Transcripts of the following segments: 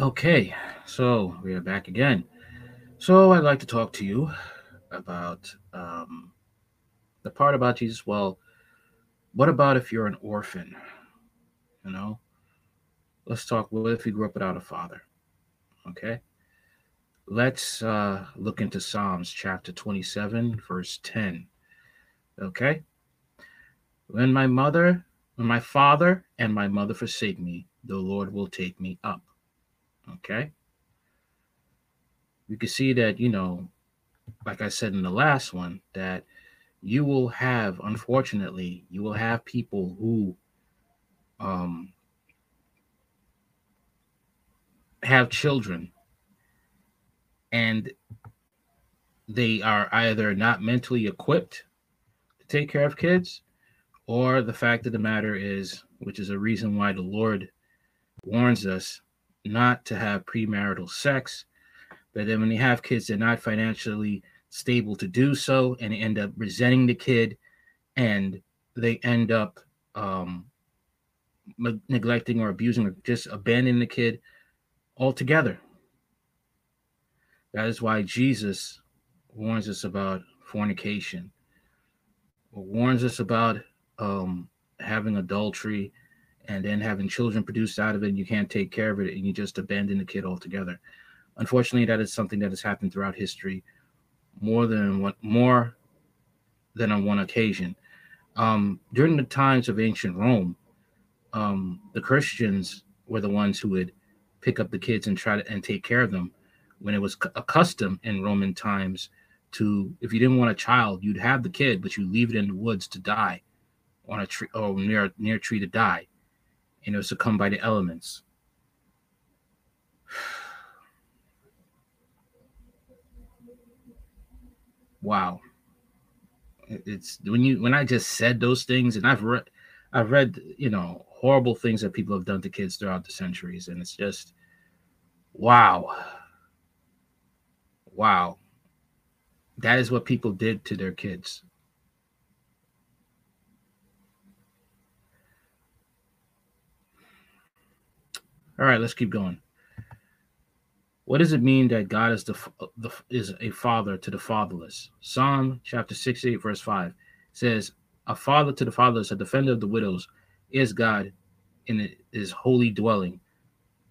Okay, so we are back again. So I'd like to talk to you about um, the part about Jesus. Well, what about if you're an orphan? You know, let's talk. What if you grew up without a father? Okay, let's uh, look into Psalms chapter 27, verse 10. Okay, when my mother, when my father and my mother forsake me, the Lord will take me up. Okay, you can see that, you know, like I said in the last one, that you will have, unfortunately, you will have people who um, have children and they are either not mentally equipped to take care of kids, or the fact of the matter is, which is a reason why the Lord warns us not to have premarital sex but then when they have kids, they're not financially stable to do so, and they end up resenting the kid, and they end up um, neglecting or abusing or just abandoning the kid altogether. That is why Jesus warns us about fornication, warns us about um, having adultery and then having children produced out of it, and you can't take care of it, and you just abandon the kid altogether. Unfortunately, that is something that has happened throughout history more than one, more than on one occasion. Um, during the times of ancient Rome, um, the Christians were the ones who would pick up the kids and try to and take care of them. When it was a custom in Roman times to, if you didn't want a child, you'd have the kid, but you leave it in the woods to die on a tree or near near a tree to die, it was succumb by the elements. wow. It's when you when i just said those things and i've read i've read you know horrible things that people have done to kids throughout the centuries and it's just wow. Wow. That is what people did to their kids all right let's keep going what does it mean that God is the, the is a father to the fatherless? Psalm chapter 68 verse 5 says, "A father to the fatherless, a defender of the widows, is God in his holy dwelling."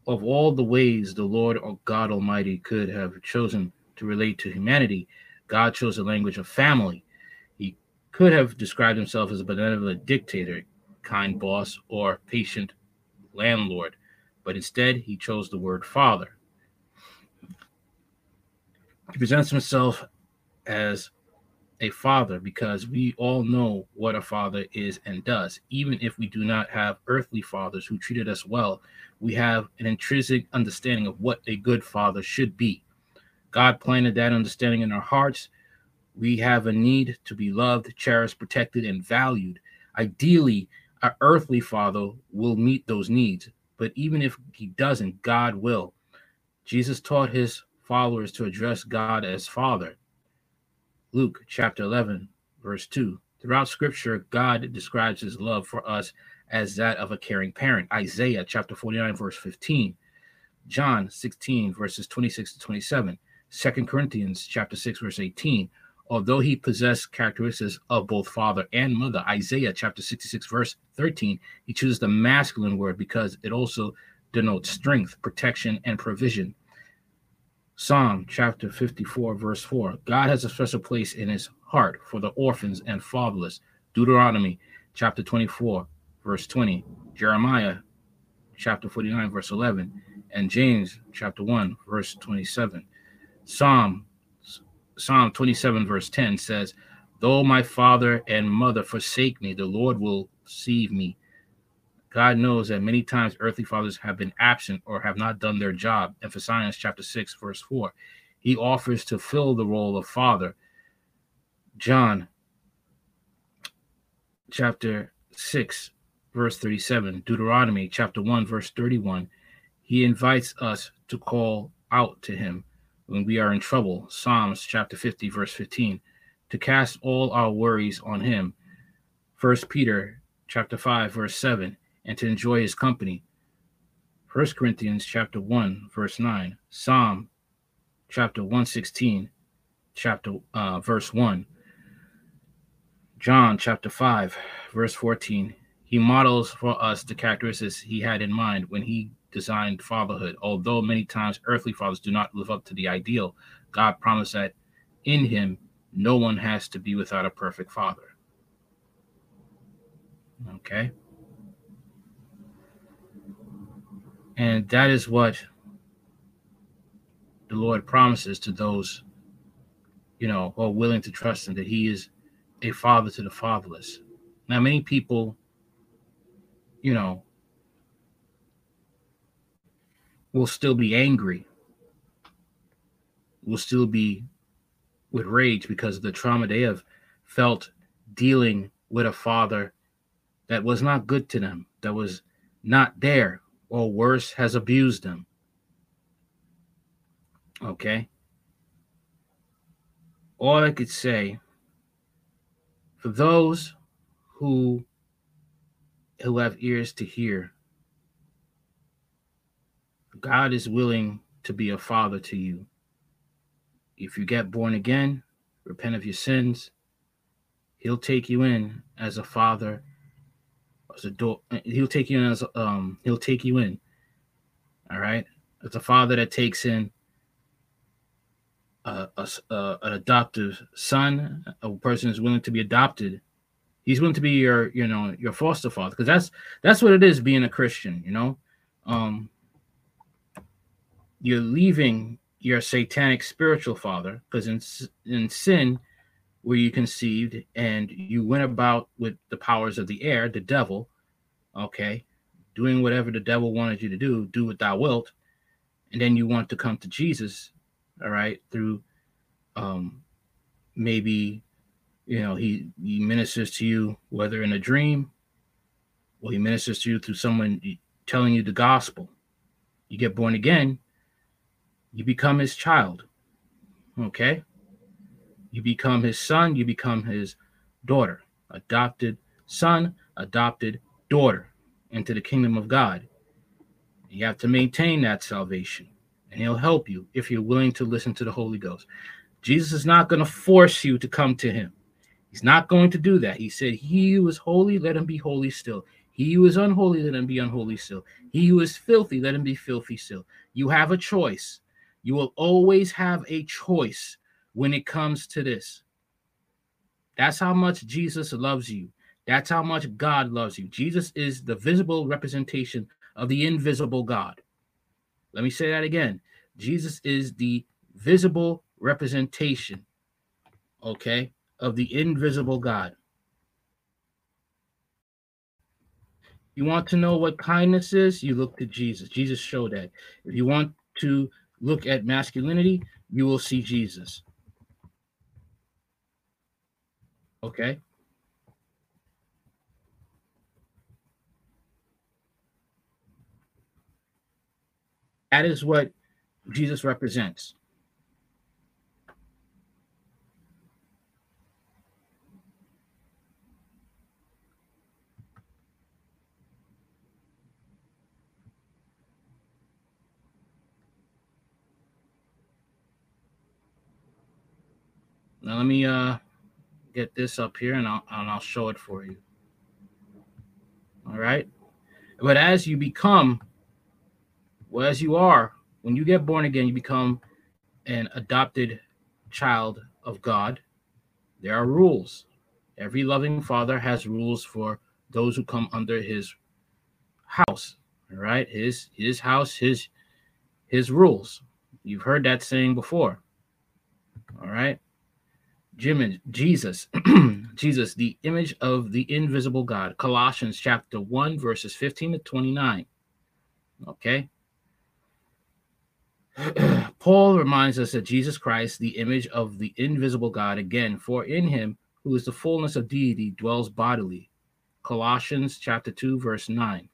Of all the ways the Lord or God Almighty could have chosen to relate to humanity, God chose the language of family. He could have described himself as a benevolent dictator, kind boss, or patient landlord, but instead he chose the word father. He presents himself as a father because we all know what a father is and does. Even if we do not have earthly fathers who treated us well, we have an intrinsic understanding of what a good father should be. God planted that understanding in our hearts. We have a need to be loved, cherished, protected, and valued. Ideally, our earthly father will meet those needs, but even if he doesn't, God will. Jesus taught his followers to address God as Father. Luke chapter 11, verse 2. Throughout scripture, God describes his love for us as that of a caring parent. Isaiah chapter 49, verse 15. John 16, verses 26 to 27. 2 Corinthians chapter 6, verse 18. Although he possessed characteristics of both father and mother, Isaiah chapter 66, verse 13, he chooses the masculine word because it also denotes strength, protection, and provision. Psalm chapter 54, verse 4. God has a special place in his heart for the orphans and fatherless. Deuteronomy chapter 24, verse 20. Jeremiah chapter 49, verse 11. And James chapter 1, verse 27. Psalm Psalm 27, verse 10 says, Though my father and mother forsake me, the Lord will receive me. God knows that many times earthly fathers have been absent or have not done their job. Ephesians chapter 6, verse 4, he offers to fill the role of father. John chapter 6, verse 37, Deuteronomy chapter 1, verse 31, he invites us to call out to him when we are in trouble. Psalms chapter 50, verse 15, to cast all our worries on him. First Peter chapter 5, verse 7, and to enjoy his company. First Corinthians chapter 1, verse 9, Psalm chapter 116, chapter uh, verse 1, John chapter 5, verse 14. He models for us the characteristics he had in mind when he designed fatherhood. Although many times earthly fathers do not live up to the ideal, God promised that in him no one has to be without a perfect father. Okay. And that is what the Lord promises to those, you know, who are willing to trust Him that He is a father to the fatherless. Now, many people, you know, will still be angry, will still be with rage because of the trauma they have felt dealing with a father that was not good to them, that was not there, or worse, has abused them. Okay? All I could say for those who who have ears to hear, God is willing to be a father to you. If you get born again, repent of your sins, he'll take you in as a father as a door. He'll take you in as um. He'll take you in. All right. It's a father that takes in a, a, a, an adoptive son, a person is willing to be adopted. He's willing to be your, you know, your foster father, because that's that's what it is being a Christian. You know, um, you're leaving your satanic spiritual father, because in in sin, where you conceived and you went about with the powers of the air, the devil, okay, doing whatever the devil wanted you to do, do what thou wilt, and then you want to come to Jesus, all right, through um maybe you know he he ministers to you whether in a dream or he ministers to you through someone telling you the gospel. You get born again, you become his child. Okay? You become his son, you become his daughter, adopted son, adopted daughter into the kingdom of God. You have to maintain that salvation, and he'll help you if you're willing to listen to the Holy Ghost. Jesus is not going to force you to come to him. He's not going to do that. He said, He who is holy, let him be holy still. He who is unholy, let him be unholy still. He who is filthy, let him be filthy still. You have a choice. You will always have a choice when it comes to this. That's how much Jesus loves you. That's how much God loves you. Jesus is the visible representation of the invisible God. Let me say that again. Jesus is the visible representation, okay, of the invisible God. You want to know what kindness is? You look to Jesus. Jesus showed that. If you want to look at masculinity, you will see Jesus. Okay. That is what Jesus represents. Now let me uh get this up here and I'll and I'll show it for you. All right. But as you become, well, as you are, when you get born again, you become an adopted child of God. There are rules. Every loving father has rules for those who come under his house. All right. His his house, his his rules. You've heard that saying before. All right. Jim, Jesus, Jesus, the image of the invisible God. Colossians chapter 1, verses 15 to 29. Okay. Paul reminds us that Jesus Christ, the image of the invisible God, again, for in him, who is the fullness of deity, dwells bodily. Colossians chapter 2, verse 9.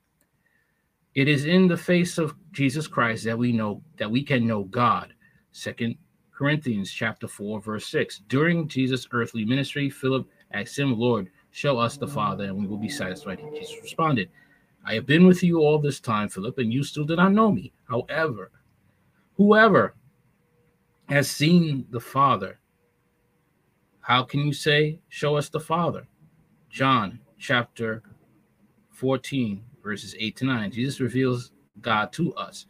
It is in the face of Jesus Christ that we know that we can know God. Second Corinthians chapter 4, verse 6. During Jesus' earthly ministry, Philip asked him, Lord, show us the Father, and we will be satisfied. Jesus responded, I have been with you all this time, Philip, and you still did not know me. However, whoever has seen the Father, how can you say, Show us the Father? John chapter 14, verses 8 to 9. Jesus reveals God to us.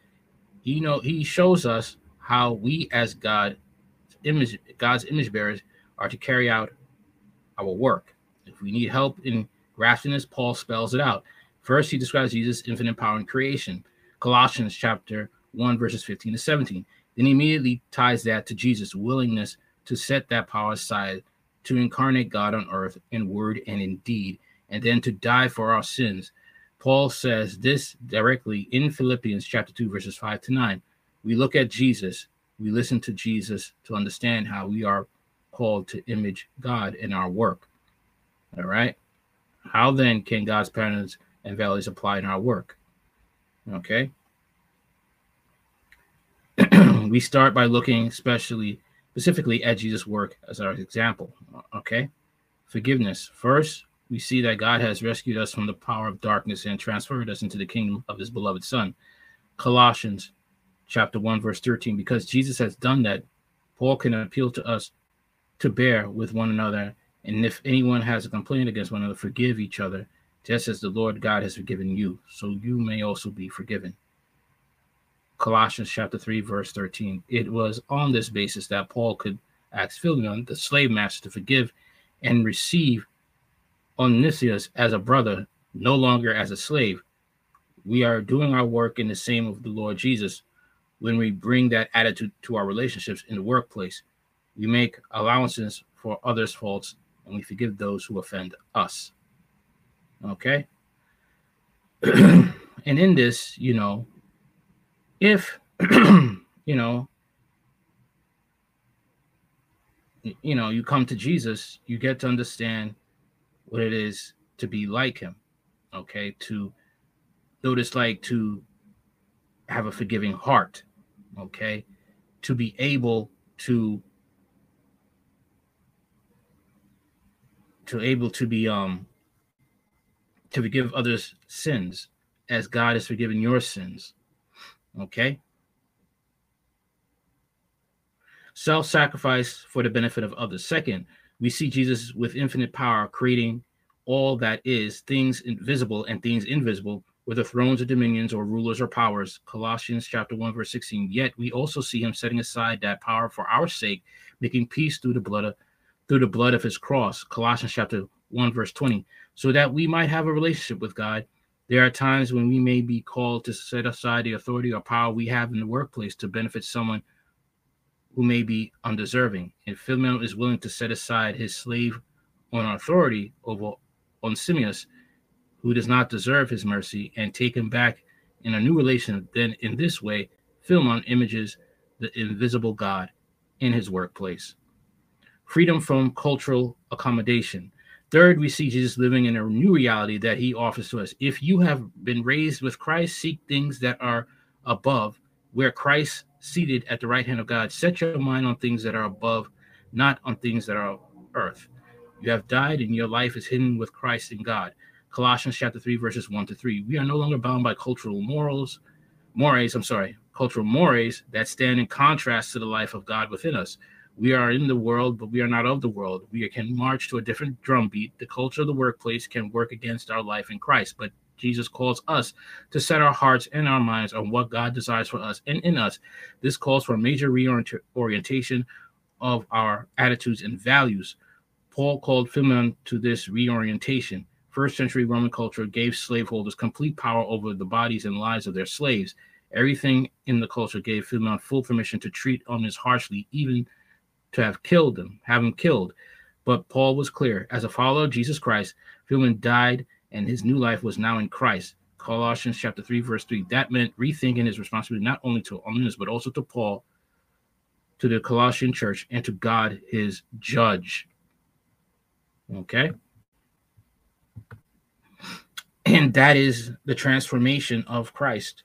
You know, he shows us how we as God image God's image bearers are to carry out our work. If we need help in grasping this, Paul spells it out. First, he describes Jesus' infinite power in creation. Colossians chapter 1, verses 15 to 17. Then he immediately ties that to Jesus' willingness to set that power aside to incarnate God on earth in word and in deed, and then to die for our sins. Paul says this directly in Philippians chapter 2, verses 5 to 9. We look at Jesus, we listen to Jesus to understand how we are called to image God in our work. All right. How then can God's patterns and values apply in our work? Okay. we start by looking especially specifically at Jesus' work as our example. Okay. Forgiveness. First, we see that God has rescued us from the power of darkness and transferred us into the kingdom of his beloved Son. Colossians chapter 1, verse 13. Because Jesus has done that, Paul can appeal to us to bear with one another. And if anyone has a complaint against one another, forgive each other, just as the Lord God has forgiven you, so you may also be forgiven. Colossians chapter 3, verse 13. It was on this basis that Paul could ask Philemon, the slave master, to forgive and receive Onesimus as a brother, no longer as a slave. We are doing our work in the same of the Lord Jesus when we bring that attitude to our relationships in the workplace. We make allowances for others' faults and we forgive those who offend us. Okay? and in this, you know, if you know you know you come to jesus you get to understand what it is to be like him okay to notice like to have a forgiving heart okay to be able to to able to be um to forgive others sins as god has forgiven your sins Okay. Self sacrifice for the benefit of others. Second, we see Jesus with infinite power creating all that is, things invisible and things invisible, whether thrones or dominions or rulers or powers. Colossians chapter 1, verse 16. Yet we also see him setting aside that power for our sake, making peace through the blood of through the blood of his cross. Colossians chapter 1, verse 20. So that we might have a relationship with God there are times when we may be called to set aside the authority or power we have in the workplace to benefit someone who may be undeserving. And Philemon is willing to set aside his slave on authority over Onesimus, who does not deserve his mercy, and take him back in a new relation. Then, in this way, Philemon images the invisible God in his workplace. Freedom from cultural accommodation. Third, we see Jesus living in a new reality that he offers to us. If you have been raised with Christ, seek things that are above, where Christ seated at the right hand of God. Set your mind on things that are above, not on things that are earth. You have died and your life is hidden with Christ in God. Colossians chapter 3, verses 1 to 3. We are no longer bound by cultural morals, mores, I'm sorry, cultural mores that stand in contrast to the life of God within us. We are in the world, but we are not of the world. We can march to a different drumbeat. The culture of the workplace can work against our life in Christ, but Jesus calls us to set our hearts and our minds on what God desires for us and in us. This calls for a major reorientation of our attitudes and values. Paul called Philemon to this reorientation. First century Roman culture gave slaveholders complete power over the bodies and lives of their slaves. Everything in the culture gave Philemon full permission to treat others harshly, even to have killed him, have him killed. But Paul was clear as a follower of Jesus Christ, Philemon died and his new life was now in Christ. Colossians chapter 3, verse 3. That meant rethinking his responsibility not only to Onesimus, but also to Paul, to the Colossian church, and to God, his judge. Okay? And that is the transformation of Christ.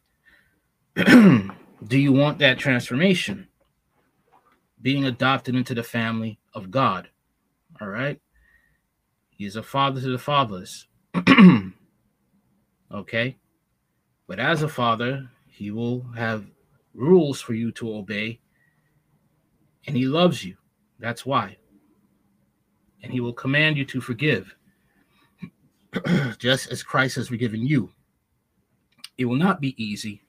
Do you want that transformation? being adopted into the family of God. All right. He's a father to the fatherless. okay. But as a father, he will have rules for you to obey, and he loves you. That's why. And he will command you to forgive, just as Christ has forgiven you. It will not be easy,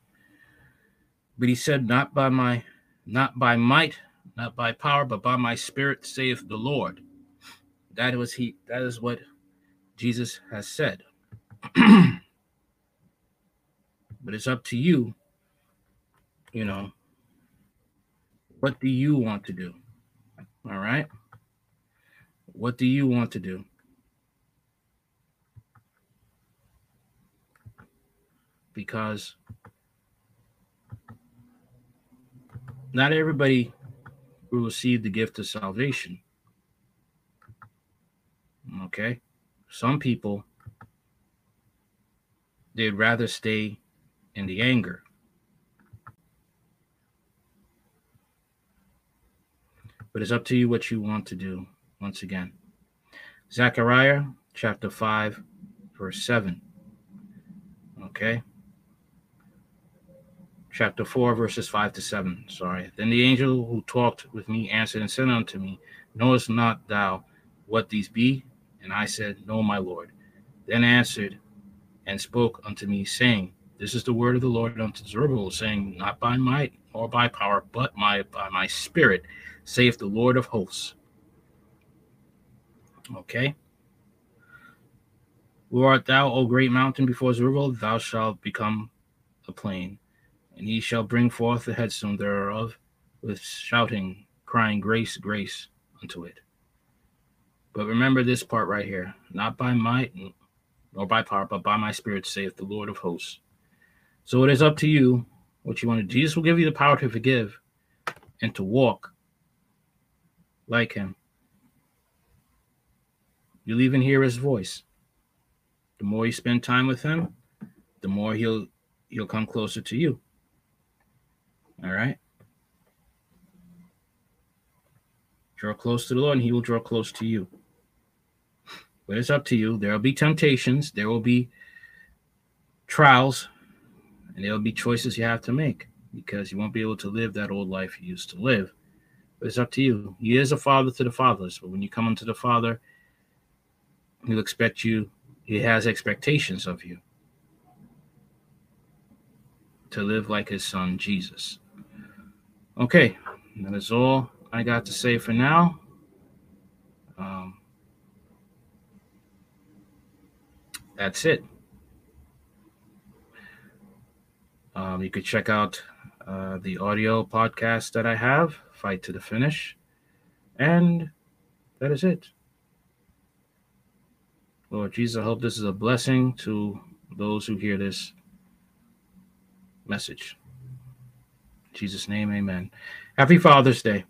but he said, Not by my not by might, not by power, but by my spirit, saith the Lord. That was he that is what Jesus has said. but it's up to you, you know. What do you want to do? All right. What do you want to do? Because not everybody will receive the gift of salvation. Okay. Some people, they'd rather stay in the anger. But it's up to you what you want to do once again. Zechariah chapter 5, verse 7. Okay chapter 4, verses 5 to 7. Sorry. Then the angel who talked with me answered and said unto me, Knowest not thou what these be? And I said, No, my Lord. Then answered and spoke unto me, saying, This is the word of the Lord unto Zerubbabel, saying, Not by might nor by power, but my by my spirit, saith the Lord of hosts. Okay. Who art thou, O great mountain, before Zerubbabel? Thou shalt become a plain and he shall bring forth the headstone thereof with shouting, crying, Grace, grace unto it. But remember this part right here not by might nor by power, but by my spirit, saith the Lord of hosts. So it is up to you what you want to do. Jesus will give you the power to forgive and to walk like him. You'll even hear his voice. The more you spend time with him, the more he'll he'll come closer to you. All right. Draw close to the Lord, and He will draw close to you. But it's up to you. There will be temptations, there will be trials, and there will be choices you have to make because you won't be able to live that old life you used to live. But it's up to you. He is a father to the fatherless, but when you come unto the Father, He'll expect you, He has expectations of you to live like His Son, Jesus. Okay, that is all I got to say for now. Um, that's it. Um, you could check out uh, the audio podcast that I have, Fight to the Finish. And that is it. Lord Jesus, I hope this is a blessing to those who hear this message. Jesus' name, amen. Happy Father's Day.